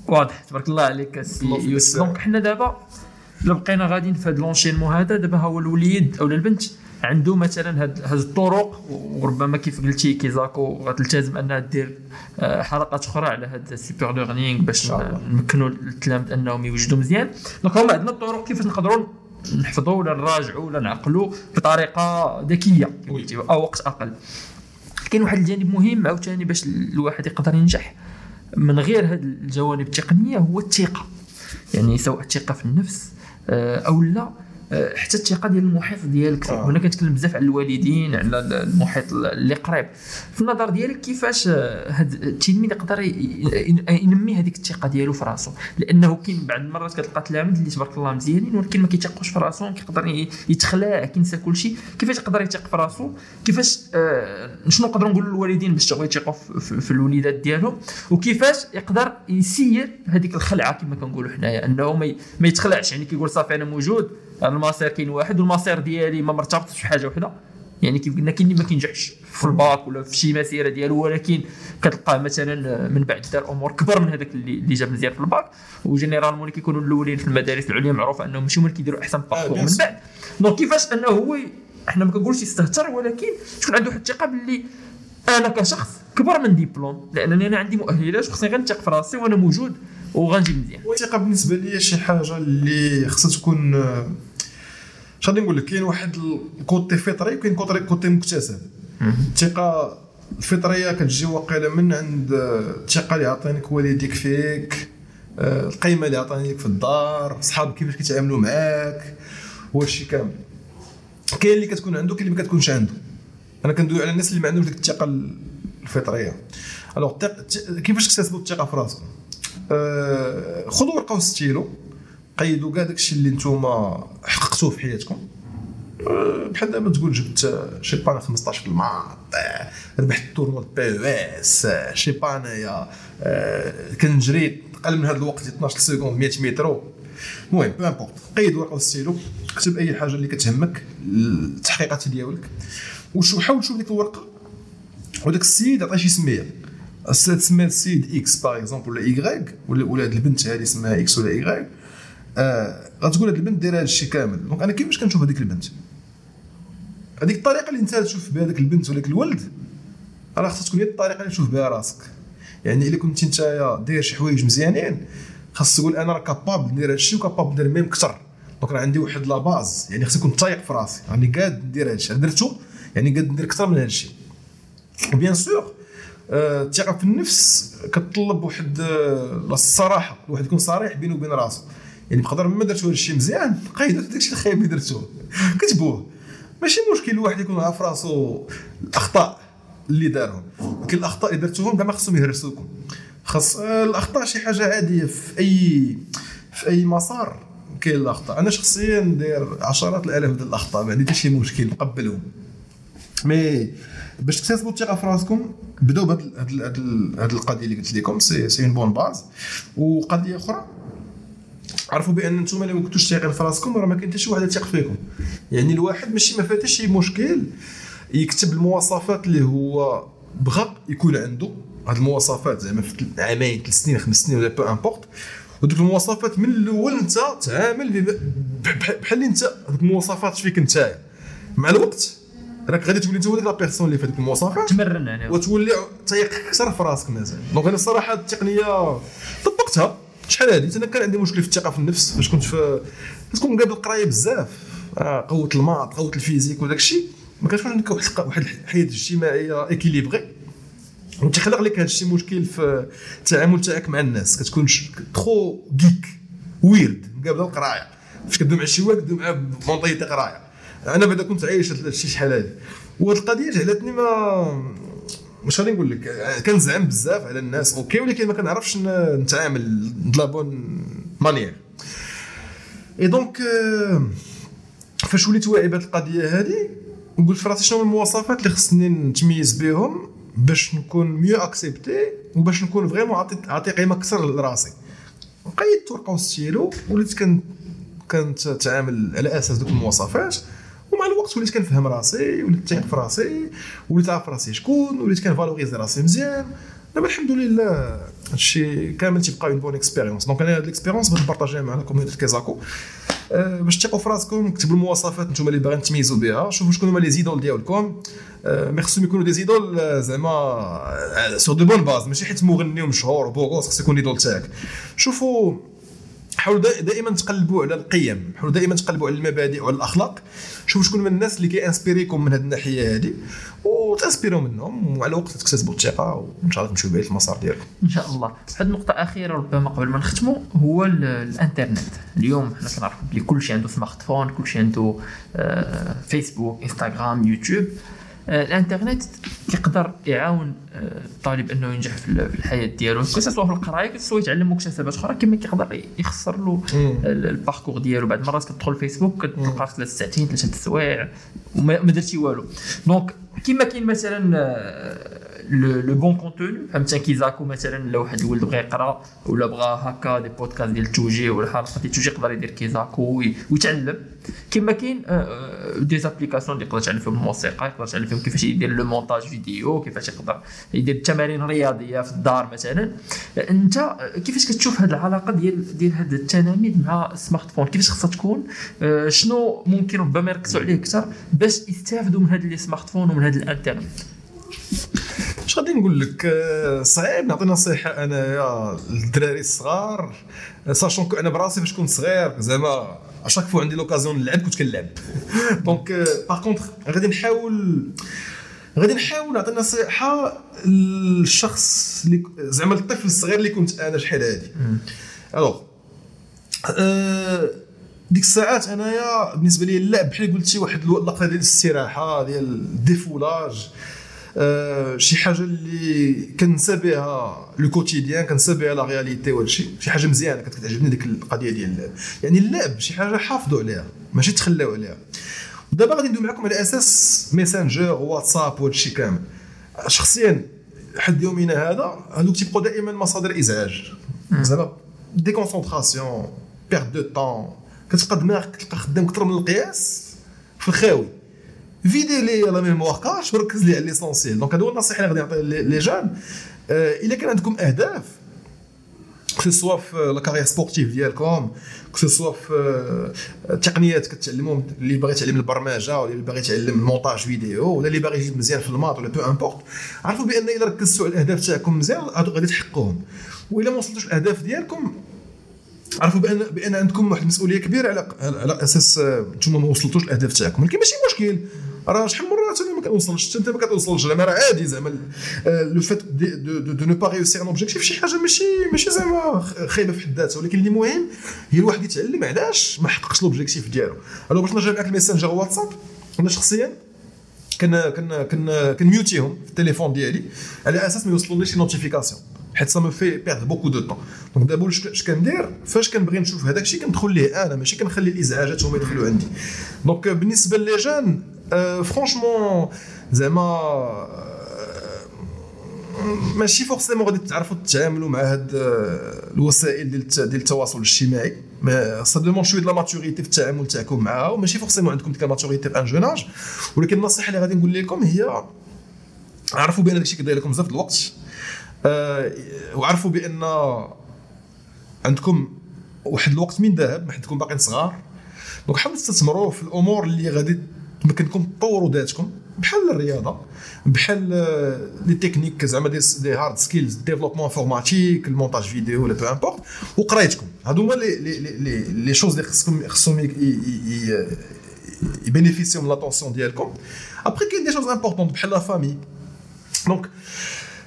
واضح تبارك الله عليك donc حنا دابا الا بقينا غاديين في هذا l'enchaînement هذا دابا هو الوليد أو البنت عنده مثلا هاد هاد الطرق وربما كيف قلتي كيزاكو غتلتزم أنها دير آه، حلقات أخرى على هاد ال super learning باش نمكنوا التلاميذ انهم يوجدوا مزيان. donc هما عندنا الطرق كيفاش نقدروا نحفظوا ولا نراجعوا ولا نعقلوا بطريقة ذكية أو وقت أقل. كاين واحد الجانب مهم عاوتاني باش الواحد يقدر ينجح من غير هاد الجوانب التقنية هو الثقة. يعني سواء الثقة في النفس آه، أو لا حتى الثقة ديال المحيط ديالك. آه. هنا كنتكلم بزاف على الوالدين على المحيط اللي قريب. في النظر ديالك كيفاش هذا التلميذ يقدر ينمي هذيك الثقة ديالو في راسو؟ لأنه كاين بعض المرات كتلقى تلاميذ اللي تبارك الله مزيانين ولكن ما كيتيقوش في راسهم كيقدر يتخلع كينسى كل شيء كيفاش يقدر يثق في راسو؟ كيفاش آه شنو نقدروا نقولوا للوالدين باش يثقوا في, في الوليدات ديالهم وكيفاش يقدر يسير هذيك الخلعة كما كنقولوا حنايا أنه ما يتخلعش. يعني كيقول صافي أنا موجود المصير كاين واحد والمصير ديالي ما مرتبطش بحاجه وحدة. يعني كيف قلنا كاين اللي ما كينجحش في الباك ولا في شي مسيرة ديالو ولكن كتلقاه مثلا من بعد دار أمور كبر من هذاك اللي جاب مزيان في ال bac. و généralement اللي كيكونوا الأولين في المدارس العليا معروف أنهم ماشي هما اللي كيديروا أحسن parcours من بعد. donc كيفاش أنه هو إحنا ما كنقولش يستهتر ولكن تكون عنده واحد الثقة باللي أنا كشخص كبر من ديبلوم لأنني أنا عندي مؤهلات وخصني غير نثق في راسي وأنا موجود وغنجي مزيان. الثقه بالنسبة لي شي حاجة اللي خصها تكون اش غادي نقول لك كاين واحد ال côté فطري وكاين côté مكتسب. الثقة الفطرية كتجي واقيلا من عند الثقة اللي عطينك والديك فيك آه، القيمة اللي عطاني لك في الدار صحابك كيفاش كيتعاملوا معاك هادشي كامل. كاين اللي كتكون عنده كاين اللي ما كتكونش عنده. أنا كندوي على الناس اللي ما عندهمش ديك الثقة الفطرية. alors كيفاش تكتسبوا الثقة في راسكم آه، خذوا ورقة وستيلو. قيدوا كاع داكشي اللي نتوما حققتوه في حياتكم؟ أه، بحال دابا تقول جبت je sais pas 15 في ال maths ربحت ال tournoi بي أو اس je sais pas أه، كنجري أقل من هذا الوقت 12 secondes 100 متر المهم peu importe قيد ورقة وستيلو كتب أي حاجة اللي كتهمك التحقيقات ديالك وشو حاول تشوف ديك الورقة. وداك السيد عطاه شي سمية. تسمى سيد X par exemple ولا Y ولا البنت هذه اسمها X ولا Y آه غتقول هاد البنت دايرة هاد الشيء كامل. donc أنا كيفاش كنشوف هذيك البنت. هذيك الطريقة اللي انت تشوف بها داك البنت ولا الولد راه خصها تكون هي الطريقة اللي تشوف بها راسك. يعني إلا كنت انت داير شي حوايج مزيانين خاص تقول أنا راه capable ندير هادشي و capable ندير même كثر donc راه عندي واحد la base يعني خصني نكون تايق في راسي. راني قاد ندير هادشي. درتو يعني قاد ندير أكثر من هادشي. و bien sûr آه، الثقة في النفس كتطلب واحد آه، الصراحة. الواحد يكون صريح بينه وبين راسه. يعني بقدر ما درتو هادشي مزيان درت داكشي الخايب اللي درتو. كتبوه. ماشي مشكل الواحد يكون عارف راسو الأخطاء اللي دارهم. ولكن الأخطاء اللي درتوهم كاع ما خصهم يهرسوكم. خاص آه، الأخطاء شي حاجة عادية في أي في أي مسار كاين الأخطاء. أنا شخصيا ندير عشرات الآلاف ديال الأخطاء ما عندي حتى شي مشكل نقبلهم. mais باش تكتسبوا الثقة في راسكم بداو هاد القضية اللي قلت لكم. c'est c'est une bonne base وقضية أخرى عرفوا بأن أنتم اللي ما كنتوش ثاقين في راسكم راه ما كاين حتى شي واحد يثق فيكم. يعني الواحد ماشي ما فيه شي مشكل. يكتب المواصفات اللي هو بغى يكون عنده. هاد المواصفات زعما في عامين ثلاث سنين خمس سنين ولا peu importe ودوك المواصفات من الأول انت تعامل بحال اللي انت هذوك المواصفات فيك انت. مع الوقت راك غادي تولي انت هو la personne اللي في هذيك المواصفات. تمرن يعني وتولي تيق أكثر في راسك مازال. donc أنا الصراحة التقنية طبقتها. شحال هذه أنا كان عندي مشكل في الثقة في النفس فاش كنت في تكون مقابل القرايه بزاف. آه، قوة ال maths قوة ال physique وداك الشيء. ما كانش عندك واحد الحياة اجتماعية équilibrée وتخلق لك هذا الشيء مشكل في التعامل تاعك مع الناس. كتكون trop geek weird مقابل القراية. فاش كدوي مع شي واحد كدوي مع une entité قراية. أنا بعدا كنت عايش الشيء شحال هذه وهاد القضية جعلتني ما مش غادي نقول لك كنزعم بزاف على الناس. أوكي ولكن ما كنعرفش نتعامل de la bonne manière et donc فاش وليت واعي بهذه القضية هذه قلت في راسي شنو المواصفات اللي خصني نتميز بهم باش نكون mieux accepté وباش نكون vraiment عطي قيمة أكثر لراسي. بقيت ورقة وستيلو وليت كنت كنتعامل على أساس دوك المواصفات. ومع الوقت وليت كنفهم راسي وليت تايق في راسي وليت عارف راسي شكون وليت كن valoriser راسي مزيان. دابا الحمد لله هادشي كامل تيبقى une bonne expérience donc أنا هاد ال expérience بغيت ن partager ها مع ال community كيزاكو أه باش تثقوا في راسكم كتبوا المواصفات نتوما اللي باغيين تميزوا بها. شوفوا شكون هما لي les idoles ديالكم. أه خصهم يكونوا des idoles زعما sur de bonnes bases ماشي حيت مغني ومشهور وبوغوص خص يكون l'idole تاعك. شوفوا حاولوا دائما تقلبوا على القيم حاولوا دائما تقلبوا على المبادئ وعلى الأخلاق. شوفوا شكون من الناس اللي كي inspirer كم من هذه الناحية هذه وت inspirer وا منهم ومع الوقت تكتسبوا الثقة وإن شاء الله تمشيو بعيد في المسار ديالكم. إن شاء الله. واحد النقطة اخيره ربما قبل ما نختموا هو الإنترنت. اليوم حنا كنعرفوا بلي كل شيء عنده smartphone كل شيء عنده فيسبوك انستغرام يوتيوب الانترنت كيقدر يعاون آه، الطالب انه ينجح في الحياة ديالو. سواء في القراية سواء يتعلم مكتسبات أخرى كما كيقدر يخسر له ال parcours ديالو. بعد المرات كتدخل فيسبوك كتلقى ثلاث ساعتين ثلاثة سوايع وما درتي والو. donc كما كاين مثلا آه، le bon contenu فهمت كيزاكو مثلا لو واحد الولد بغى يقرأ ولا بغى هكا des podcasts ديال التوجيه ولا حلقه ديال التوجيه يقدر يدير كيزاكو ويتعلم. كما كاين des applications اللي يقدر يتعلم فيهم الموسيقى يقدر يتعلم فيهم كيفاش يدير le montage vidéo كيفاش يقدر يدير تمارين رياضية في الدار مثلا. انت كيفاش كتشوف هذه العلاقة ديال ديال هذا التلاميذ مع ال smartphone كيفاش خصها تكون؟ شنو ممكن ربما يركزوا عليه أكثر باش يستافدوا من هذا ال smartphone ومن هذا الانترنت؟ اش غادي نقول لك؟ آه، صعيب نعطي نصيحة انايا للدراري الصغار sachant que أنا براسي فاش كنت صغير زعما à chaque fois عندي l'occasion نلعب كنت كنلعب. donc par contre غادي نحاول غادي نحاول نعطي نصيحة للشخص اللي زعما الطفل الصغير اللي كنت أنا شحال هادي. alors أه ديك الساعات انايا بالنسبة لي اللعب بحال قلتي واحد اللقطه ديال الاستراحة ديال ال défoulage آه، شي حاجة اللي كنسى بها le quotidien كنسى بها la réalité ولا شي شي حاجة مزيانة كانت كتعجبني ديك القضية ديال يعني اللعب شي حاجة حافظوا عليها ماشي تخلاو عليها. دابا غادي ندوي معكم على أساس ميسنجر واتساب وهذا الشيء كامل. شخصيا حد يومنا هذا؟ هذوك تيبقوا دائما مصادر إزعاج. زعما déconcentration perte de temps كتبقى دماغك تلقى خدام أكثر من القياس في الخاوي. vider لي la mémoire cache وركز لي على l'essentiel donc هادو النصيحه اللي غادي نعطي لي jeunes الا كان عندكم اهداف que ce soit في la carrière sportive ديالكم que ce soit في التقنيات كتعلموا اللي باغي يتعلم البرمجه ولا اللي باغي يتعلم ال montage vidéo ولا اللي باغي يجيب مزيان في ال maths ولا peu importe عرفوا بان اذا ركزتوا على الاهداف تاعكم مزيان غادي تحققوهم والا ما وصلتوش الاهداف ديالكم عرفوا بان بان عندكم واحد المسؤوليه كبيره على على أساس نتوما ما وصلتوش الاهداف تاعكم ولكن ماشي مشكل راه شحال من مرة أنا ما كنوصلش انت ما كتوصلش. زعما راه عادي زعما le fait de de ne pas réussir un objectif شي حاجة ماشي ماشي زعما خايبة في حد ذاتها ولكن اللي مهم هي الواحد يتعلم علاش ما حققش ال objectif ديالو. alors باش نرجع معاك الميسنجر واتساب أنا شخصيا كن كن كن كن mute يهم في التليفون ديالي على أساس ما يوصلونيش notifications حيت ça me fait perdre beaucoup de temps donc دابا اش كندير؟ فاش كنبغي نشوف هذاك الشيء كندخل ليه أنا ماشي كنخلي الإزعاجات هما يدخلوا عندي. donc بالنسبة لي jeunes franchement زعما ماشي forcément غادي تعرفوا تتعاملوا مع هاد الوسائل ديال ديال التواصل الاجتماعي. ça demande شوية la maturité في التعامل تاعكم معها وماشي forcément عندكم ديك ال maturité في un jeune âge ولكن النصيحة اللي غادي نقول لكم هي عرفوا بأن داكشي كيضيع لكم بزاف الوقت. أه وعرفوا بأن عندكم واحد الوقت من ذهب ما حدكم باقيين صغار. donc حاولوا تستثمروا في الأمور اللي غادي تمكنكم تطوروا ذاتكم بحال الرياضة بحال les techniques زعما des, des hard skills développement informatique ال montage vidéo ولا peu importe وقرايتكم. هادو هما لي لي لي لي شوز اللي خصكم خصهم ي bénéficier و من l'attention ديالكم. ابخي كاين des choses importantes بحال la famille donc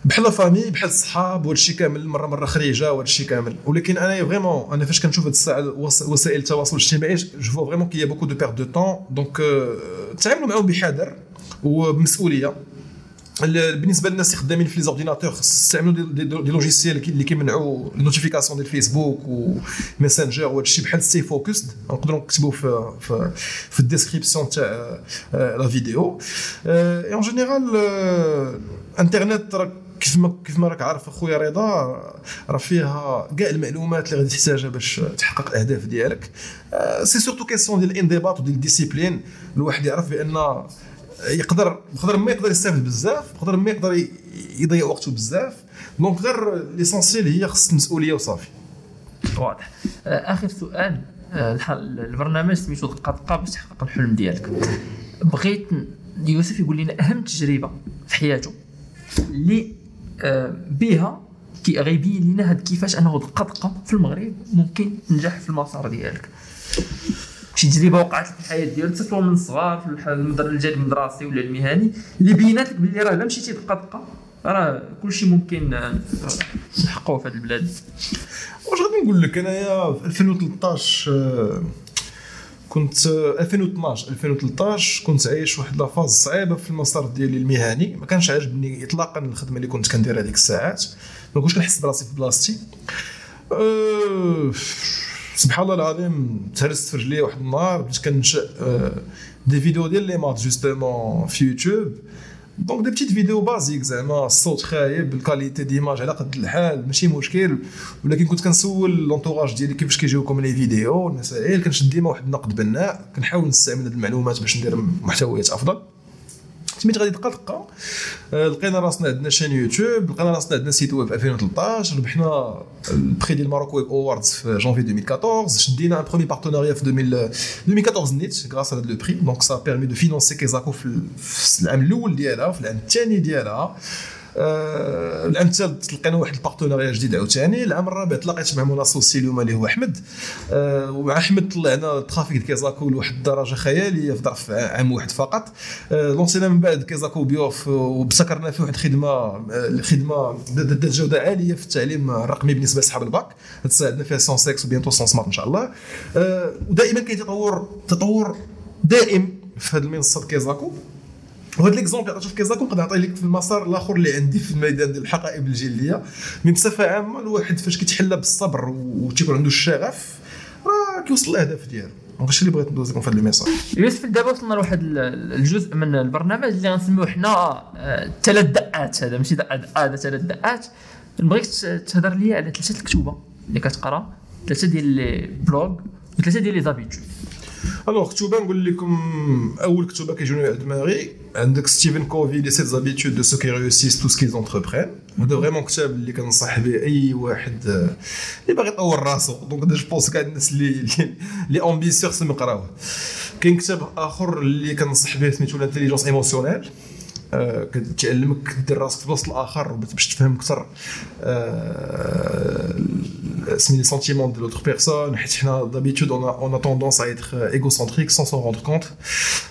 بحال la famille بحال الصحاب وهذا الشيء كامل مره مرة خريجة وهذا الشيء كامل. ولكن أنا vraiment أنا فاش كنشوف هاد الساعة وسائل التواصل الاجتماعي je vois vraiment qu'il y a beaucoup de perte de temps donc تعاملوا معاهم بحذر وبمسؤولية. بالنسبة للناس اللي خدامين في les ordinateurs استعملوا des, logiciels اللي كيمنعوا ال notifications ديال فيسبوك وميسنجر وهذا الشيء بحال Stay Focused نقدروا نكتبوا في في, في ال description تاع la vidéo. en général انترنت راه كيف ما كيف ما راك عارف اخويا رضا راه فيها كاع المعلومات اللي غادي تحتاجها باش تحقق الاهداف ديالك. c'est surtout question ديال الانضباط وديال ال discipline الواحد يعرف بأن يقدر بقدر ما يقدر يستافد بزاف بقدر ما يقدر يضيع وقته بزاف. donc غير l'essentiel هي خص المسؤولية وصافي. واضح. آخر سؤال. البرنامج سميتو دقه دقه باش تحقق الحلم ديالك. بغيت يوسف يقول لنا أهم تجربة في حياته. اللي بها كي غيبين لنا هاد كيفاش أنه دقه في المغرب ممكن تنجح في المسار ديالك. شي تجربة وقعت في الحياة ديالك سواء من الصغار في الجانب المدرسي ولا المهني اللي بينات لك باللي راه إلا مشيتي دقه راه كلشي ممكن نحققوه في هذه البلاد. واش غادي نقول لك؟ أنايا في 2013 كنت 2012 2013 كنت عايش واحد لافاز صعيبة في المسار ديالي المهني. ما كانش عاجبني اطلاقا الخدمة اللي كنت كندير هذيك الساعات. ما كنتش كنحس براسي في بلاصتي أه سبحان الله العظيم تهرست في رجلي واحد النهار بديت كنشا des vidéos ديال les maths justement في يوتيوب. donc des petites vidéos basiques زعما الصوت خايب ال qualité d'image على قد الحال ماشي مشكل. ولكن كنت كنسول l'entourage ديالي كيفاش كيجيوكم les vidéos المسائل كنشد ديما واحد النقد بناء كنحاول نستعمل هاد المعلومات باش ندير محتويات أفضل. سميت غادي دقه دقه لقينا راسنا عندنا chaîne يوتيوب لقينا راسنا عندنا site web في 2013 ربحنا ال prix ديال Maroc Web Awards في جونفي 2014 شدينا un premier partenariat في 2014 نيت grâce هذا le prix donc ça permet de financer كيزاكو في العام الأول ديالها وفي العام الثاني ديالها. آه الثالث تلقينا واحد ال partenariat جديد عاوتاني. العام الرابع تلاقيت مع associé اليوم اللي هو أحمد. آه ومع أحمد طلعنا ال trafic ديال كيزاكو لواحد الدرجة خيالية في ظرف عام واحد فقط. آه لونسينا من بعد كيزاكو بيوف وبسكرنا فيه واحد الخدمة الخدمة ذات جودة عالية في التعليم الرقمي بالنسبة لأصحاب الباك. تساعدنا فيها سون سكس و bientôt سون سمارت إن شاء الله. ودائما كاين تطور تطور دائم في هذه المنصة كيزاكو. وهذا l'exemple عطيته في كيزاكو نقدر نعطي لك في المسار الآخر اللي عندي في الميدان ديال الحقائب الجلدية من بصفة عامة الواحد فاش كيتحلى بالصبر وتيكون عنده الشغف راه كيوصل الاهداف ديالو. هادشي اللي بغيت ندوز لكم في هذا ال message يوسف دابا وصلنا لواحد الجزء من البرنامج اللي غنسميوه حنا ثلاث دقات. هذا ماشي هذا ثلاث دقات. نبغيك تهضر لي على ثلاثة الكتوبه اللي كتقرا ثلاثة ديال les blogs وثلاثه ديال les habitudes. alors كتوبه نقول لكم اول كتوبه كيجوني على دماغي عندك ستيفن كوفي Les sept habitudes de ceux qui réussissent tout ce qu'ils entreprennent هذا vraiment كتاب اللي كنصح به اي واحد اللي باغي يطور راسو donc je pense كاع الناس اللي اللي ambitieux خصهم يقراوه كاين كتاب اخر اللي كنصح به سميتو L'intelligence émotionnelle كتعلمك دير راسك في بلاصه الآخر باش تفهم أكثر estimer les sentiments de l'autre personne حيت حنا d'habitude on a tendance à être égocentrique sans s'en rendre compte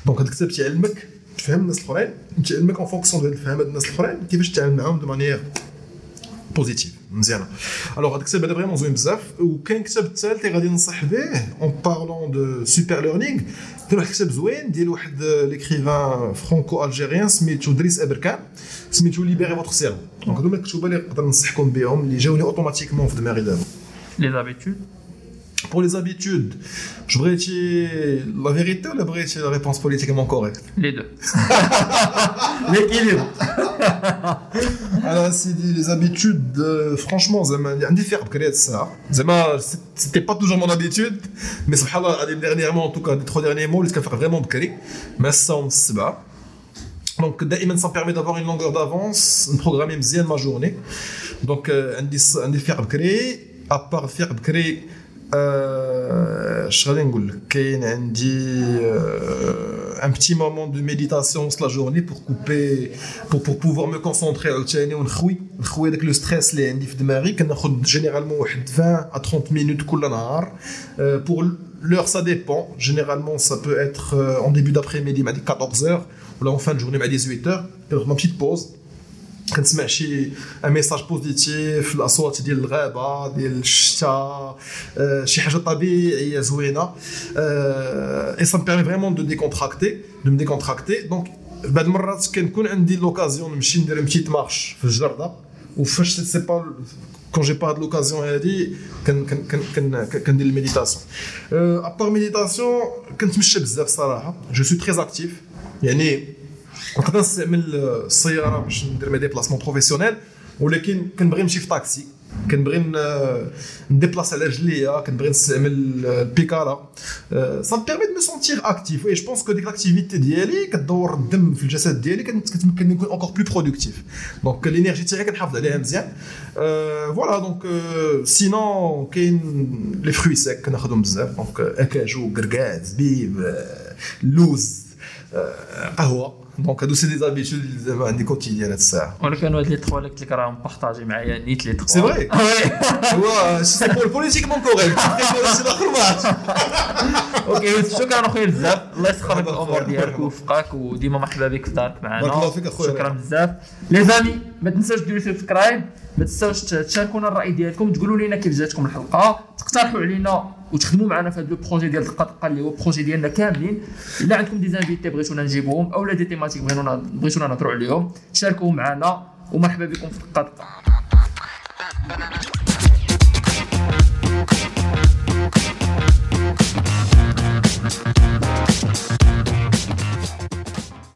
donc هذا الكتاب تيعلمك تفهم الناس الأخرين تيعلمك en fonction ديال فهم الناس الأخرين كيفاش تتعامل معاهم de manière positive مزيانة. alors هذا الكتاب هذا vraiment زوين بزاف وكاين كتاب الثالث اللي غادي ننصح به en parlant de super learning كاين واحد الكتاب زوين ديال واحد l'écrivain franco-algérien سميتو دريس أبركان سميتو Libérez votre cerveau donc هذوما الكتب اللي نقدر ننصحكم بهم اللي جاوني automatiquement في دماغي دابا. les habitudes Pour les habitudes, je voudrais la vérité ou la réponse politiquement correcte? Les deux. L'équilibre. Alors, c'est les habitudes, euh, franchement. C'était pas toujours mon habitude, mais dernièrement, en tout cas, les trois derniers mots, les faire vraiment de mais ça, on se bat. Donc, ça me permet d'avoir une longueur d'avance, de programmer ma journée. Donc, un différent de à part faire de اش غادي نقول لك كاين عندي un petit moment de méditation la journée pour couper pour, pour pouvoir me concentrer عاوتاني ونخوي نخوي داك لو ستريس اللي عندي في دماغي كناخذ جينيرالمون واحد 20 à 30 minutes كل نهار pour l'heure ça dépend généralement ça peut être en début d'après-midi مع 14h ou là en fin de journée مع 18h ma petite pause كنسمع شي un message positif الاصوات ديال الغابه ديال الشتاء شي حاجة طبيعيه زوينه et ça permet vraiment de décontracter de décontracter donc بعض المرات كنكون عندي l'occasion نمشي ندير petite marche في الجرده وفاش c'est pas quand j'ai pas هاد l'occasion هادي كندير ال méditation à part méditation كنتمشى بزاف صراحة je suis très actif يعني نقدر نستعمل السياره باش ندير mes déplacements professionnels ولكن كنبغي نمشي في طاكسي كنبغي ن déplace على رجليا كنبغي نستعمل البيكالا ça permet de me sentir actif et je pense que ديك l'activité ديالي كدور الدم في الجسد ديالي كتمكنني نكون encore plus productif donc ال énergie تاعي كنحافظ عليها مزيان voilà donc sinon كاين les fruits secs كناخذهم بزاف donc acajou كركاع زبيب لوز قهوه donc هادو c'est des habitudes اللي زعما عندي quotidien هاد الساعة ولكن هاد les trois اللي قلت لك راهم partagés معايا نيت les trois c'est vrai هو c'est pour politiquement correct c'est الآخر ماتش OK شكرا اخويا بزاف الله يسخر لك الأمور ديالك ويوفقك وديما مرحبا بك في دارك معنا. بارك الله فيك أخويا. شكرا بزاف. les amis ما تنساوش ديروا subscribe ما تنساوش تشاركونا الرأي ديالكم تقولوا لنا كيف جاتكم الحلقة تقترحوا علينا وتخدموا معنا في هذا le projet ديال القطقه اللي هو projet ديالنا كاملين إلا عندكم des invités بغيتونا نجيبوهم اولا des thématiques بغيتونا بغيتونا نهضروا عليهم شاركوا معنا ومرحبا بكم في القطقه